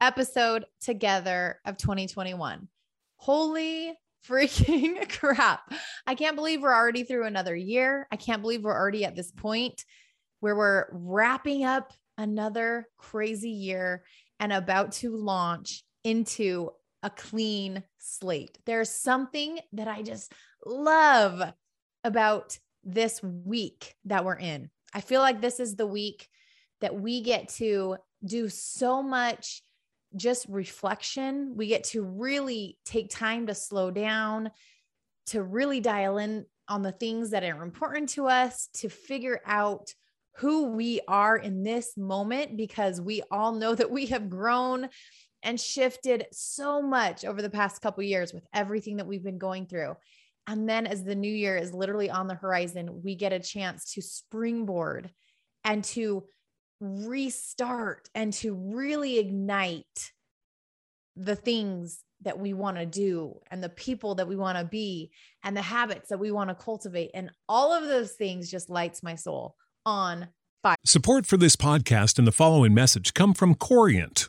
episode together of 2021. Holy freaking crap. I can't believe we're already through another year. I can't believe we're already at this point where we're wrapping up another crazy year and about to launch into a clean slate. There's something that I just love about this week that we're in. I feel like this is the week that we get to do so much just reflection. We get to really take time to slow down, to really dial in on the things that are important to us, to figure out who we are in this moment, because we all know that we have grown and shifted so much over the past couple years with everything that we've been going through. And then as the new year is literally on the horizon, we get a chance to springboard and to restart and to really ignite the things that we want to do and the people that we want to be and the habits that we want to cultivate and all of those things just lights my soul on fire. Support for this podcast and the following message come from Corient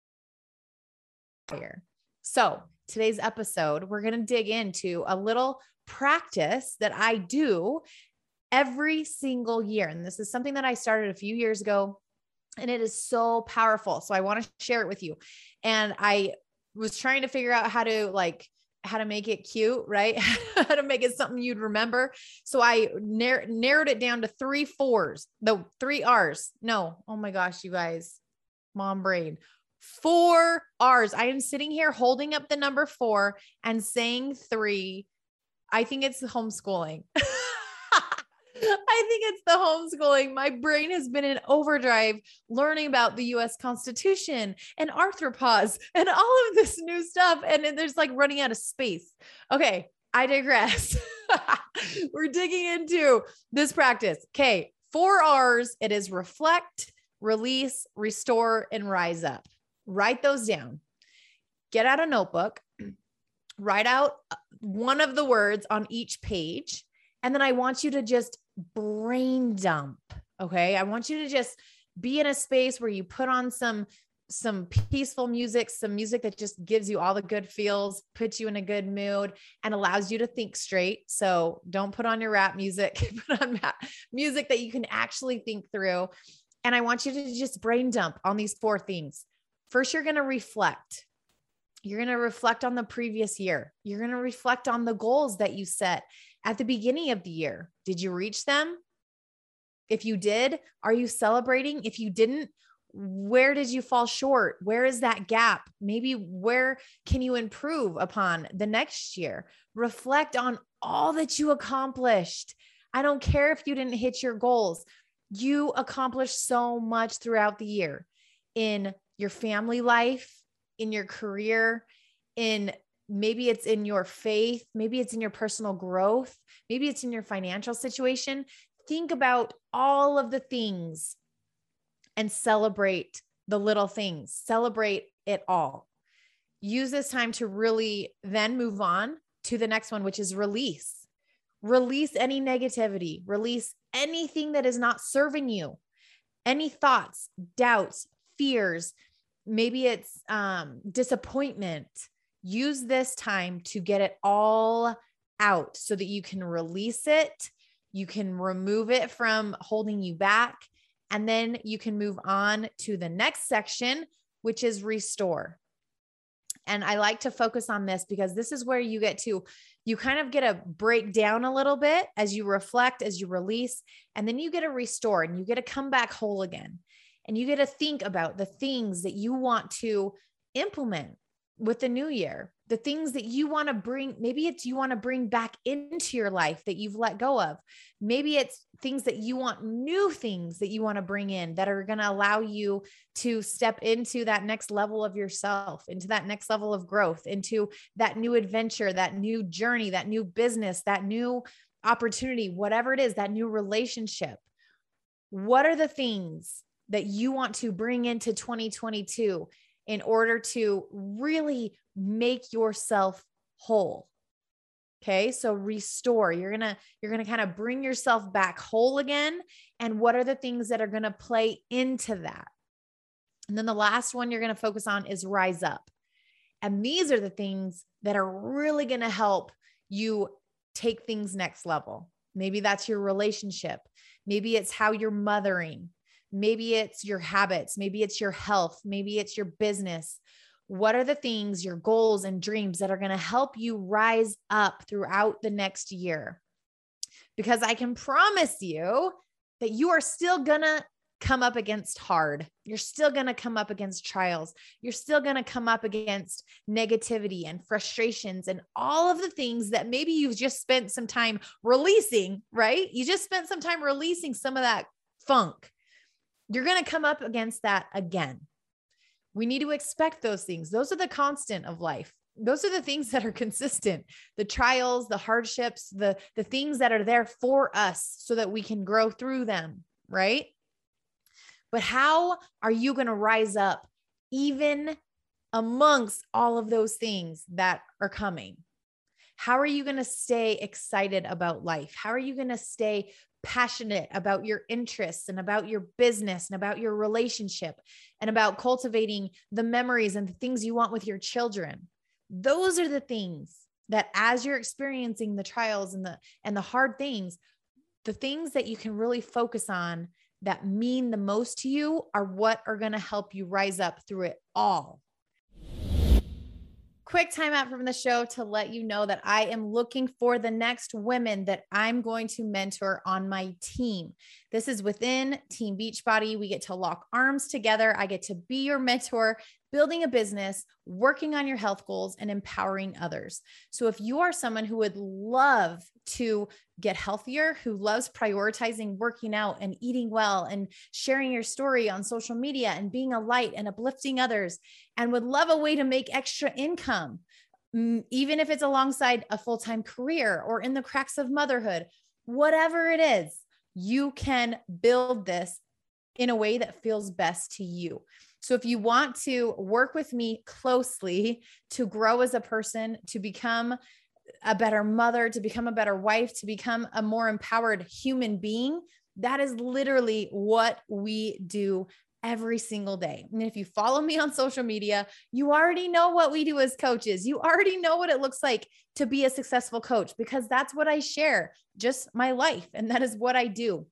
So, today's episode, we're going to dig into a little practice that I do every single year. And this is something that I started a few years ago, and it is so powerful. So, I want to share it with you. And I was trying to figure out how to like, how to make it cute, right? how to make it something you'd remember. So I nar- narrowed it down to three fours, the three R's. No, oh my gosh, you guys, mom brain four R's. I am sitting here holding up the number four and saying three. I think it's homeschooling. I think it's the homeschooling. My brain has been in overdrive learning about the US Constitution and arthropods and all of this new stuff. And there's like running out of space. Okay, I digress. We're digging into this practice. Okay, four R's it is reflect, release, restore, and rise up write those down. Get out a notebook, write out one of the words on each page. And then I want you to just brain dump. Okay. I want you to just be in a space where you put on some some peaceful music, some music that just gives you all the good feels, puts you in a good mood, and allows you to think straight. So don't put on your rap music, put on music that you can actually think through. And I want you to just brain dump on these four things. First, you're going to reflect. You're going to reflect on the previous year. You're going to reflect on the goals that you set at the beginning of the year. Did you reach them? If you did, are you celebrating? If you didn't, where did you fall short? Where is that gap? Maybe where can you improve upon the next year? Reflect on all that you accomplished. I don't care if you didn't hit your goals. You accomplished so much throughout the year in your family life, in your career, in maybe it's in your faith, maybe it's in your personal growth, maybe it's in your financial situation. Think about all of the things and celebrate the little things, celebrate it all. Use this time to really then move on to the next one, which is release. Release any negativity, release anything that is not serving you, any thoughts, doubts, fears. Maybe it's um, disappointment. Use this time to get it all out so that you can release it. You can remove it from holding you back and then you can move on to the next section, which is restore. And I like to focus on this because this is where you get to, you kind of get a break down a little bit as you reflect, as you release, and then you get to restore and you get to come back whole again. And you get to think about the things that you want to implement with the new year the things that you want to bring maybe it's you want to bring back into your life that you've let go of. Maybe it's things that you want new things that you want to bring in that are going to allow you to step into that next level of yourself into that next level of growth into that new adventure that new journey that new business that new opportunity whatever it is that new relationship. What are the things that you want to bring into 2022 in order to really make yourself whole. Okay? So restore. You're going to you're going to kind of bring yourself back whole again and what are the things that are going to play into that? And then the last one you're going to focus on is rise up. And these are the things that are really going to help you take things next level. Maybe that's your relationship. Maybe it's how you're mothering. Maybe it's your habits. Maybe it's your health. Maybe it's your business. What are the things, your goals and dreams that are going to help you rise up throughout the next year? Because I can promise you that you are still going to come up against hard. You're still going to come up against trials. You're still going to come up against negativity and frustrations and all of the things that maybe you've just spent some time releasing, right? You just spent some time releasing some of that funk. You're going to come up against that again. We need to expect those things. Those are the constant of life. Those are the things that are consistent. The trials, the hardships, the the things that are there for us so that we can grow through them, right? But how are you going to rise up even amongst all of those things that are coming? How are you going to stay excited about life? How are you going to stay passionate about your interests and about your business and about your relationship and about cultivating the memories and the things you want with your children. Those are the things that as you're experiencing the trials and the and the hard things the things that you can really focus on that mean the most to you are what are going to help you rise up through it all quick time out from the show to let you know that I am looking for the next women that I'm going to mentor on my team. This is within Team Beachbody. We get to lock arms together. I get to be your mentor, building a business, working on your health goals, and empowering others. So, if you are someone who would love to get healthier, who loves prioritizing working out and eating well and sharing your story on social media and being a light and uplifting others, and would love a way to make extra income, mm, even if it's alongside a full time career or in the cracks of motherhood, whatever it is, you can build this in a way that feels best to you. So, if you want to work with me closely to grow as a person, to become a better mother, to become a better wife, to become a more empowered human being, that is literally what we do every single day. And if you follow me on social media, you already know what we do as coaches. You already know what it looks like to be a successful coach because that's what I share, just my life. And that is what I do.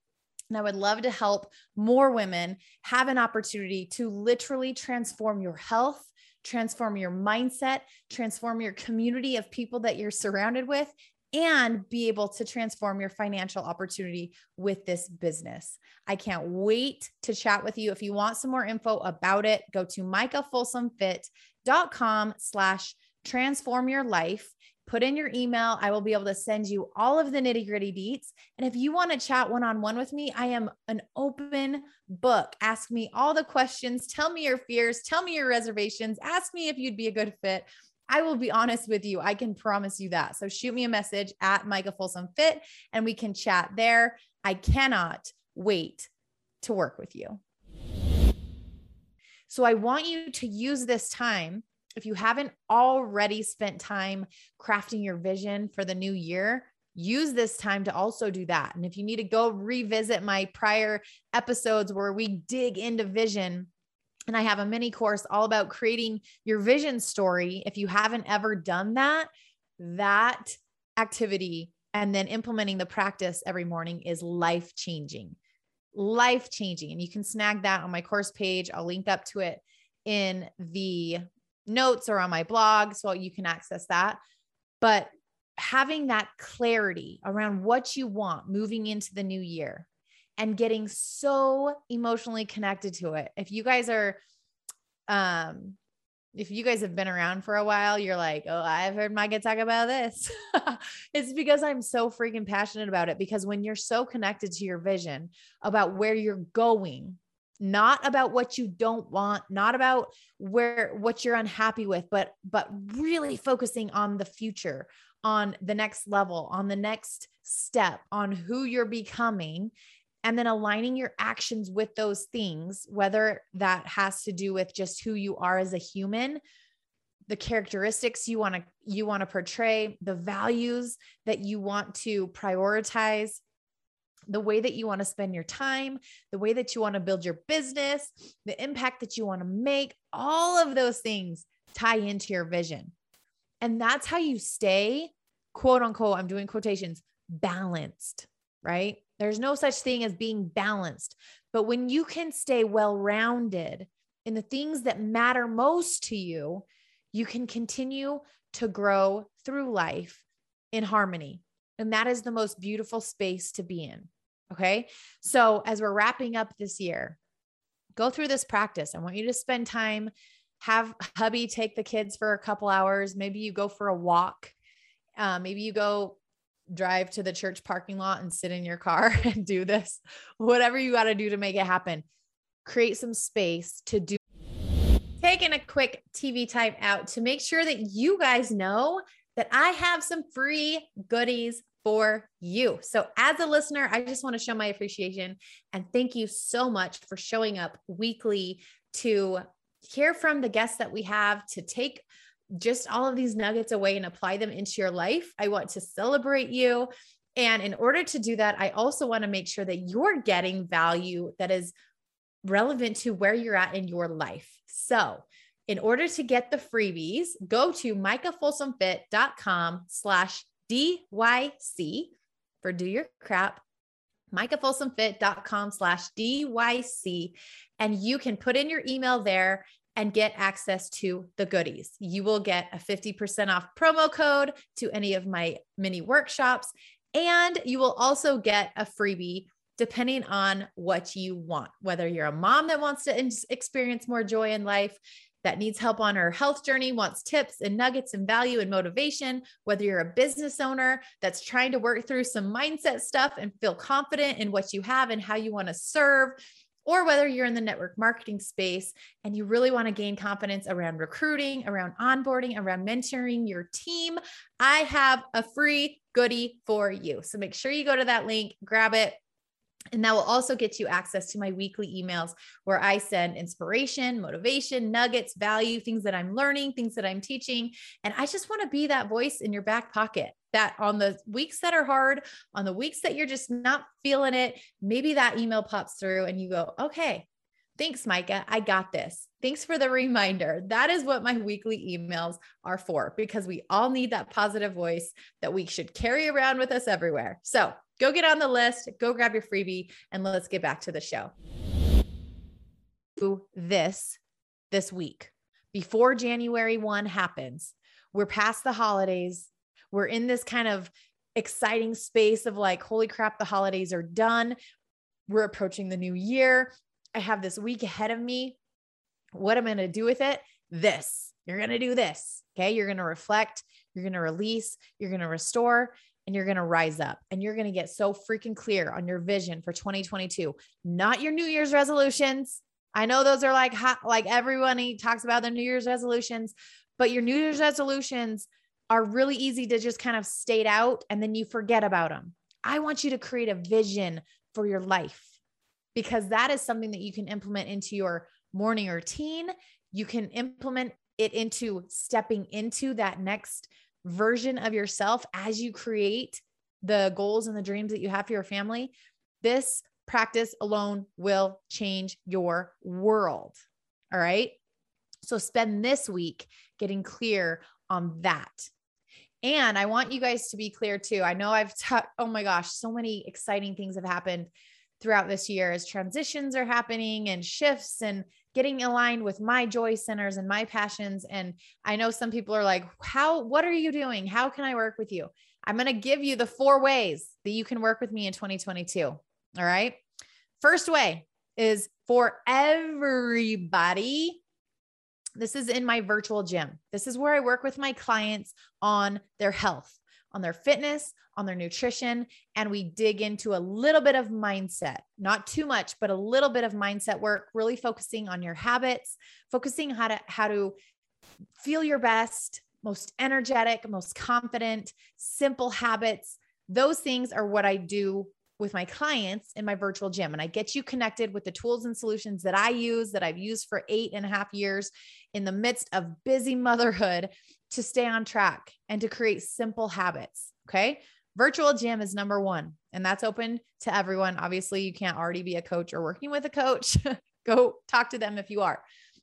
And I would love to help more women have an opportunity to literally transform your health, transform your mindset, transform your community of people that you're surrounded with, and be able to transform your financial opportunity with this business. I can't wait to chat with you. If you want some more info about it, go to micahfolsomfit.com slash transform your life put in your email. I will be able to send you all of the nitty gritty deets. And if you want to chat one on one with me, I am an open book. Ask me all the questions, tell me your fears, tell me your reservations, ask me if you'd be a good fit. I will be honest with you. I can promise you that. So shoot me a message at Micah Folsom Fit and we can chat there. I cannot wait to work with you. So I want you to use this time if you haven't already spent time crafting your vision for the new year, use this time to also do that. And if you need to go revisit my prior episodes where we dig into vision, and I have a mini course all about creating your vision story. If you haven't ever done that, that activity and then implementing the practice every morning is life changing. Life changing. And you can snag that on my course page. I'll link up to it in the notes or on my blog. So you can access that. But having that clarity around what you want moving into the new year and getting so emotionally connected to it. If you guys are, um, if you guys have been around for a while, you're like, oh, I've heard Micah talk about this. it's because I'm so freaking passionate about it. Because when you're so connected to your vision about where you're going, not about what you don't want not about where what you're unhappy with but but really focusing on the future on the next level on the next step on who you're becoming and then aligning your actions with those things whether that has to do with just who you are as a human the characteristics you want to you want to portray the values that you want to prioritize the way that you want to spend your time, the way that you want to build your business, the impact that you want to make, all of those things tie into your vision. And that's how you stay, quote unquote, I'm doing quotations, balanced, right? There's no such thing as being balanced. But when you can stay well rounded in the things that matter most to you, you can continue to grow through life in harmony. And that is the most beautiful space to be in. Okay. So as we're wrapping up this year, go through this practice. I want you to spend time, have hubby take the kids for a couple hours. Maybe you go for a walk. Uh, maybe you go drive to the church parking lot and sit in your car and do this. Whatever you got to do to make it happen. Create some space to do. Taking a quick TV type out to make sure that you guys know that I have some free goodies for you. So, as a listener, I just want to show my appreciation and thank you so much for showing up weekly to hear from the guests that we have, to take just all of these nuggets away and apply them into your life. I want to celebrate you. And in order to do that, I also want to make sure that you're getting value that is relevant to where you're at in your life. So, in order to get the freebies, go to micahfolsomfit.com slash DYC for do your crap, micahfolsomfit.com slash DYC. And you can put in your email there and get access to the goodies. You will get a 50% off promo code to any of my mini workshops. And you will also get a freebie depending on what you want, whether you're a mom that wants to experience more joy in life, that needs help on her health journey, wants tips and nuggets and value and motivation, whether you're a business owner that's trying to work through some mindset stuff and feel confident in what you have and how you want to serve, or whether you're in the network marketing space and you really want to gain confidence around recruiting, around onboarding, around mentoring your team, I have a free goodie for you. So make sure you go to that link, grab it, and that will also get you access to my weekly emails where I send inspiration, motivation, nuggets, value, things that I'm learning, things that I'm teaching. And I just want to be that voice in your back pocket that on the weeks that are hard, on the weeks that you're just not feeling it, maybe that email pops through and you go, okay, Thanks, Micah. I got this. Thanks for the reminder. That is what my weekly emails are for because we all need that positive voice that we should carry around with us everywhere. So go get on the list, go grab your freebie, and let's get back to the show. This this week before January 1 happens. We're past the holidays. We're in this kind of exciting space of like, holy crap, the holidays are done. We're approaching the new year. I have this week ahead of me. What am I going to do with it? This. You're going to do this. Okay. You're going to reflect, you're going to release, you're going to restore, and you're going to rise up. And you're going to get so freaking clear on your vision for 2022, not your New Year's resolutions. I know those are like hot, like everyone talks about their New Year's resolutions, but your New Year's resolutions are really easy to just kind of state out and then you forget about them. I want you to create a vision for your life because that is something that you can implement into your morning routine. You can implement it into stepping into that next version of yourself as you create the goals and the dreams that you have for your family. This practice alone will change your world. All right. So spend this week getting clear on that. And I want you guys to be clear too. I know I've, t- oh my gosh, so many exciting things have happened throughout this year as transitions are happening and shifts and getting aligned with my joy centers and my passions. And i know some people are like how what are you doing? How can i work with you? I'm going to give you the four ways that you can work with me in 2022 all right? First way is for everybody. This is in my virtual gym. This is where i work with my clients on their health on their fitness, on their nutrition, and we dig into a little bit of mindset, not too much, but a little bit of mindset work, really focusing on your habits, focusing how to how to feel your best, most energetic, most confident, simple habits. Those things are what I do with my clients in my virtual gym. And I get you connected with the tools and solutions that I use, that I've used for eight and a half years in the midst of busy motherhood to stay on track and to create simple habits. Okay. Virtual gym is number one, and that's open to everyone. Obviously, you can't already be a coach or working with a coach. Go talk to them if you are,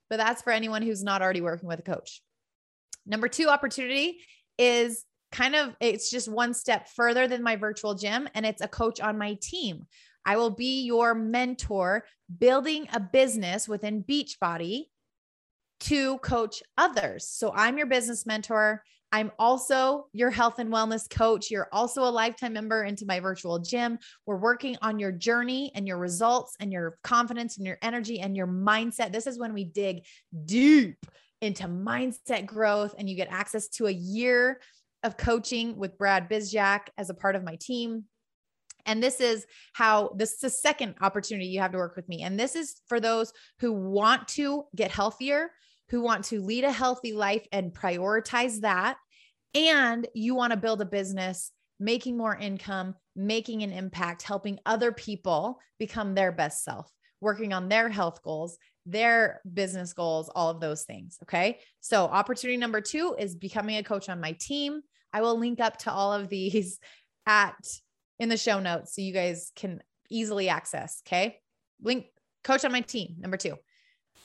but that's for anyone who's not already working with a coach. Number two opportunity is kind of, it's just one step further than my virtual gym, and it's a coach on my team. I will be your mentor building a business within Beachbody to coach others. So I'm your business mentor. I'm also your health and wellness coach. You're also a lifetime member into my virtual gym. We're working on your journey and your results and your confidence and your energy and your mindset. This is when we dig deep into mindset growth and you get access to a year of coaching with Brad Bizjak as a part of my team. And this is how this is the second opportunity you have to work with me. And this is for those who want to get healthier, who want to lead a healthy life and prioritize that. And you want to build a business, making more income, making an impact, helping other people become their best self, working on their health goals, their business goals, all of those things. Okay. So, opportunity number two is becoming a coach on my team. I will link up to all of these at in the show notes so you guys can easily access. Okay. Link coach on my team. Number two.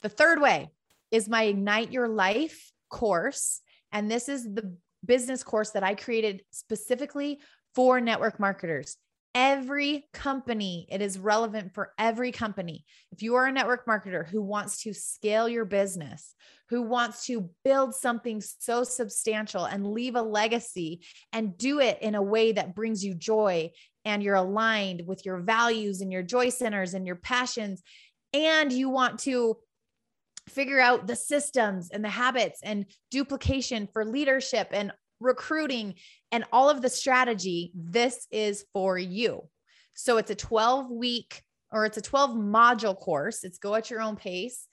The third way is my Ignite Your Life course. And this is the business course that I created specifically for network marketers. Every company, it is relevant for every company. If you are a network marketer who wants to scale your business, who wants to build something so substantial and leave a legacy and do it in a way that brings you joy and you're aligned with your values and your joy centers and your passions, and you want to figure out the systems and the habits and duplication for leadership and recruiting and all of the strategy, this is for you. So it's a 12 week or it's a 12 module course. It's go at your own pace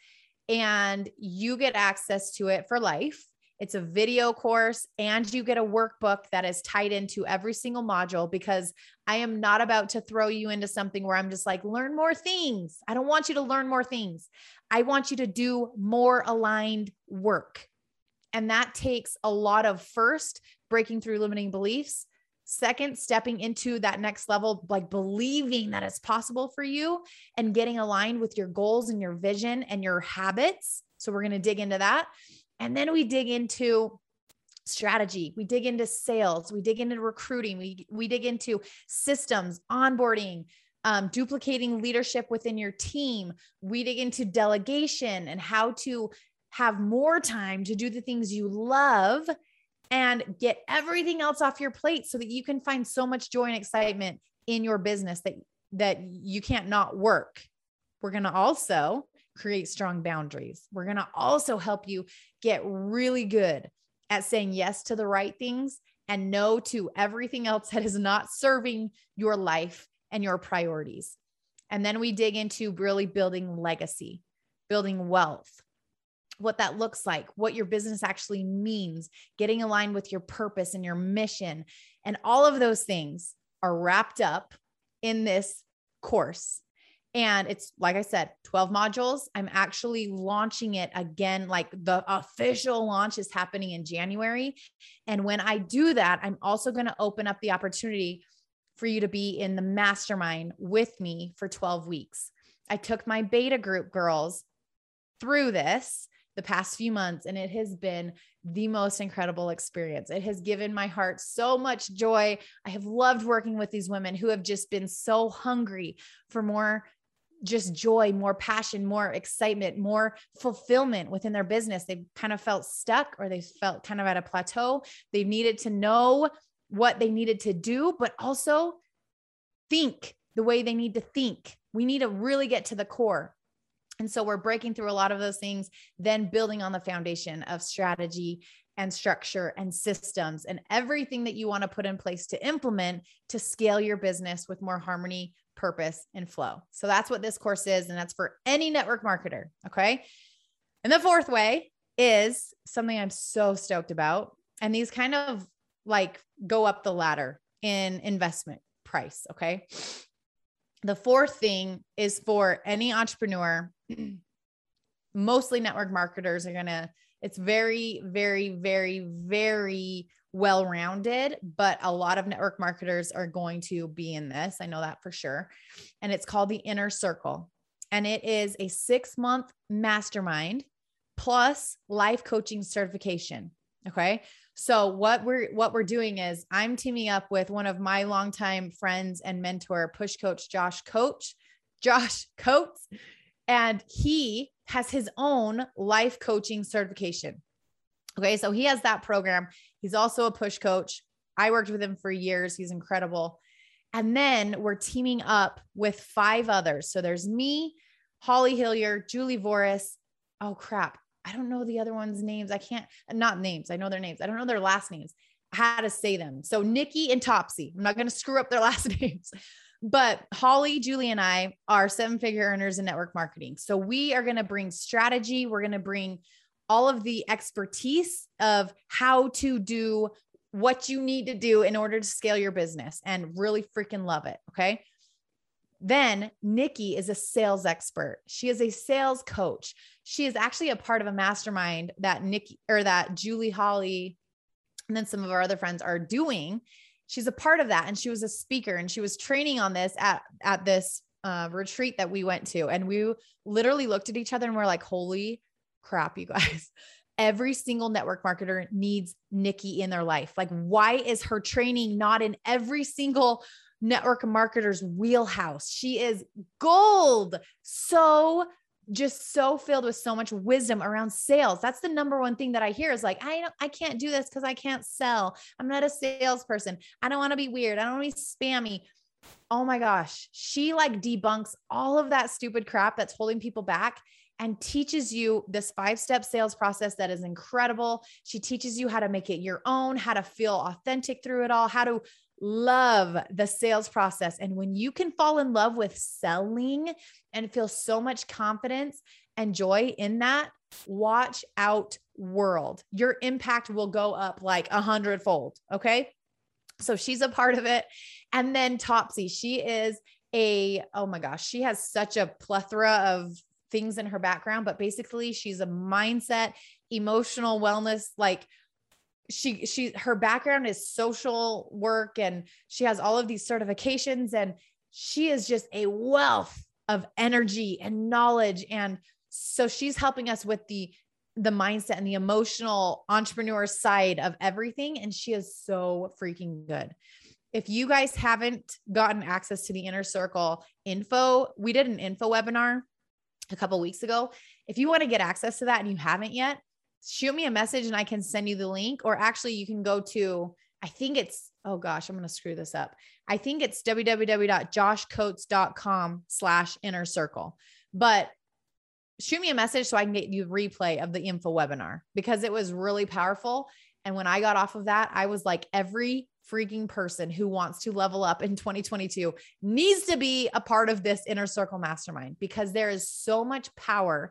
and you get access to it for life. It's a video course and you get a workbook that is tied into every single module because I am not about to throw you into something where I'm just like, learn more things. I don't want you to learn more things. I want you to do more aligned work. And that takes a lot of first breaking through limiting beliefs. Second, stepping into that next level, like believing that it's possible for you and getting aligned with your goals and your vision and your habits. So, we're going to dig into that. And then we dig into strategy. We dig into sales. We dig into recruiting. We we dig into systems onboarding um, duplicating leadership within your team. We dig into delegation and how to have more time to do the things you love and get everything else off your plate so that you can find so much joy and excitement in your business that that you can't not work. We're going to also create strong boundaries. We're going to also help you get really good at saying yes to the right things and no to everything else that is not serving your life and your priorities. And then we dig into really building legacy, building wealth, what that looks like, what your business actually means, getting aligned with your purpose and your mission. And all of those things are wrapped up in this course. And it's like I said, 12 modules. I'm actually launching it again. Like the official launch is happening in January. And when I do that, I'm also going to open up the opportunity for you to be in the mastermind with me for 12 weeks. I took my beta group girls through this the past few months, and it has been the most incredible experience. It has given my heart so much joy. I have loved working with these women who have just been so hungry for more just joy, more passion, more excitement, more fulfillment within their business. They've kind of felt stuck or they felt kind of at a plateau. They needed to know what they needed to do, but also think the way they need to think. We need to really get to the core. And so we're breaking through a lot of those things, then building on the foundation of strategy and structure and systems and everything that you want to put in place to implement to scale your business with more harmony, purpose, and flow. So that's what this course is. And that's for any network marketer. Okay. And the fourth way is something I'm so stoked about. And these kind of like go up the ladder in investment price. Okay. The fourth thing is for any entrepreneur, mostly network marketers are going to, it's very, very, very, very well rounded, but a lot of network marketers are going to be in this. I know that for sure. And it's called the Inner Circle. And it is a six month mastermind plus life coaching certification. Okay. So what we're what we're doing is I'm teaming up with one of my longtime friends and mentor, push coach Josh Coach, Josh Coates, and he has his own life coaching certification. Okay, so he has that program. He's also a push coach. I worked with him for years. He's incredible. And then we're teaming up with five others. So there's me, Holly Hillier, Julie Voris. Oh crap. I don't know the other ones' names. I can't, not names. I know their names. I don't know their last names. How to say them. So Nikki and Topsy. I'm not going to screw up their last names. But Holly, Julie, and I are seven figure earners in network marketing. So we are going to bring strategy. We're going to bring all of the expertise of how to do what you need to do in order to scale your business and really freaking love it. Okay. Then Nikki is a sales expert. She is a sales coach. She is actually a part of a mastermind that Nikki or that Julie Holly and then some of our other friends are doing. She's a part of that and she was a speaker and she was training on this at at this uh, retreat that we went to and we literally looked at each other and we're like holy crap you guys every single network marketer needs Nikki in their life. Like, why is her training not in every single network marketer's wheelhouse. She is gold. So just so filled with so much wisdom around sales. That's the number one thing that I hear is like, I don't, I can't do this because I can't sell. I'm not a salesperson. I don't want to be weird. I don't want to be spammy. Oh my gosh. She like debunks all of that stupid crap that's holding people back and teaches you this five step sales process that is incredible. She teaches you how to make it your own, how to feel authentic through it all, how to love the sales process. And when you can fall in love with selling and feel so much confidence and joy in that, watch out, world. Your impact will go up like a hundredfold. Okay. So she's a part of it. And then Topsy, she is a, oh my gosh, she has such a plethora of things in her background, but basically she's a mindset, emotional wellness, like she she her background is social work and she has all of these certifications and she is just a wealth of energy and knowledge. And so she's helping us with the the mindset and the emotional entrepreneur side of everything. And she is so freaking good. If you guys haven't gotten access to the inner circle info we did an info webinar a couple weeks ago if you want to get access to that and you haven't yet shoot me a message and I can send you the link. Or actually, you can go to, I think it's, oh gosh, I'm going to screw this up. I think it's www.joshcoates.com slash inner circle. But shoot me a message so I can get you replay of the info webinar because it was really powerful. And when I got off of that, I was like, every freaking person who wants to level up in 2022 needs to be a part of this inner circle mastermind because there is so much power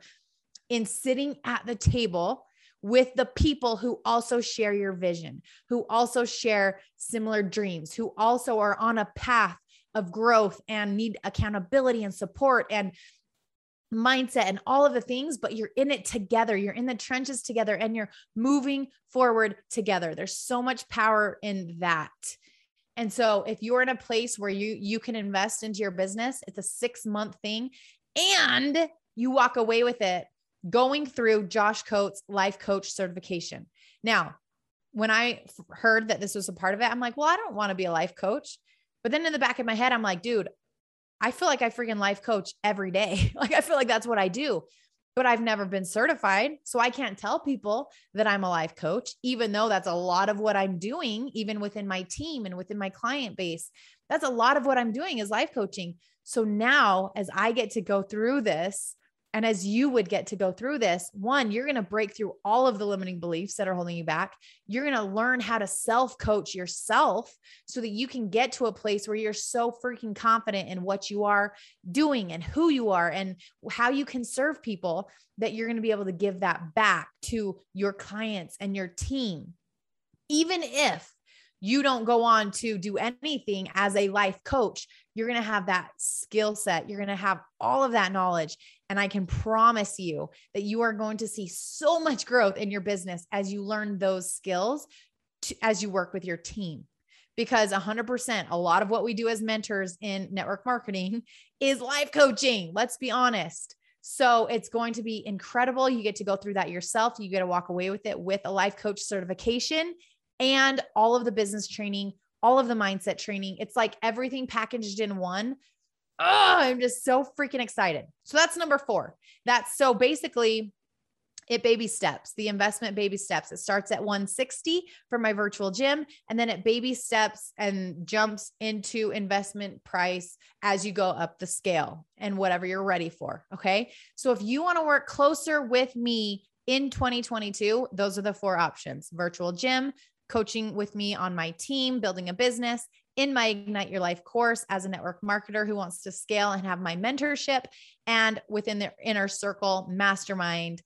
in sitting at the table with the people who also share your vision, who also share similar dreams, who also are on a path of growth and need accountability and support and mindset and all of the things, but you're in it together. You're in the trenches together and you're moving forward together. There's so much power in that. And so if you're in a place where you you can invest into your business, it's a 6 month thing and you walk away with it going through Josh Coates life coach certification. Now, when I heard that this was a part of it, I'm like, well, I don't want to be a life coach. But then in the back of my head, I'm like, dude, I feel like I freaking life coach every day. like I feel like that's what I do. But I've never been certified. So I can't tell people that I'm a life coach, even though that's a lot of what I'm doing, even within my team and within my client base. That's a lot of what I'm doing is life coaching. So now, as I get to go through this, and as you would get to go through this, one, you're going to break through all of the limiting beliefs that are holding you back. You're going to learn how to self coach yourself so that you can get to a place where you're so freaking confident in what you are doing and who you are and how you can serve people that you're going to be able to give that back to your clients and your team. Even if you don't go on to do anything as a life coach, you're going to have that skill set. You're going to have all of that knowledge. And I can promise you that you are going to see so much growth in your business as you learn those skills to, as you work with your team. Because 100%, a lot of what we do as mentors in network marketing is life coaching. Let's be honest. So it's going to be incredible. You get to go through that yourself. You get to walk away with it with a life coach certification and all of the business training, all of the mindset training. It's like everything packaged in one. Oh, I'm just so freaking excited. So that's number four. That's so basically it baby steps, the investment baby steps. It starts at 160 for my virtual gym, and then it baby steps and jumps into investment price as you go up the scale and whatever you're ready for. Okay. So if you want to work closer with me in 2022, those are the four options virtual gym, coaching with me on my team, building a business, in my Ignite Your Life course as a network marketer who wants to scale and have my mentorship, and within the inner circle mastermind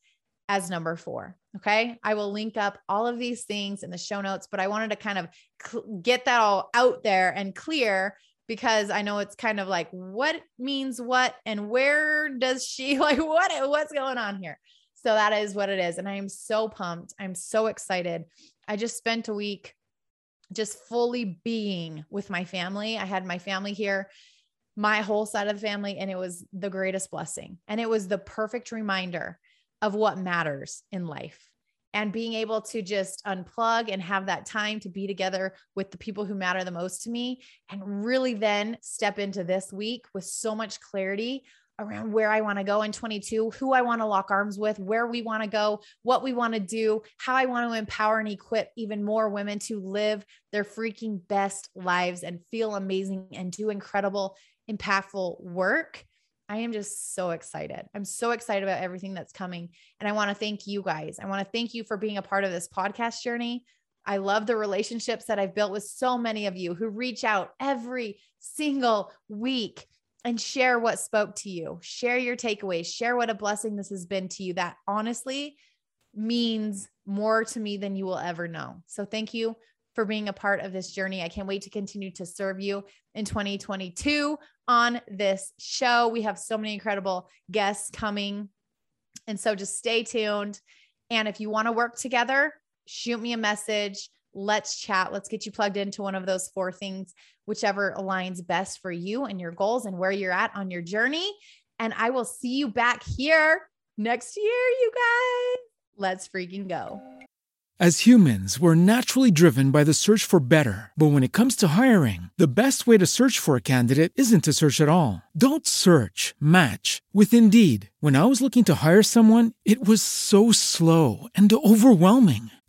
as number four. Okay. I will link up all of these things in the show notes, but I wanted to kind of cl- get that all out there and clear because I know it's kind of like what means what and where does she like what what's going on here. So that is what it is and I am so pumped. I'm so excited. I just spent a week just fully being with my family. I had my family here, my whole side of the family, and it was the greatest blessing. And it was the perfect reminder of what matters in life and being able to just unplug and have that time to be together with the people who matter the most to me and really then step into this week with so much clarity around where I want to go in 22, who I want to lock arms with, where we want to go, what we want to do, how I want to empower and equip even more women to live their freaking best lives and feel amazing and do incredible, impactful work. I am just so excited. I'm so excited about everything that's coming. And I want to thank you guys. I want to thank you for being a part of this podcast journey. I love the relationships that I've built with so many of you who reach out every single week and share what spoke to you. Share your takeaways. Share what a blessing this has been to you. That honestly means more to me than you will ever know. So thank you for being a part of this journey. I can't wait to continue to serve you in 2022 on this show. We have so many incredible guests coming. And so just stay tuned. And if you want to work together, shoot me a message. Let's chat. Let's get you plugged into one of those four things, whichever aligns best for you and your goals and where you're at on your journey. And I will see you back here next year, you guys. Let's freaking go. As humans, we're naturally driven by the search for better. But when it comes to hiring, the best way to search for a candidate isn't to search at all. Don't search, match with Indeed. When I was looking to hire someone, it was so slow and overwhelming.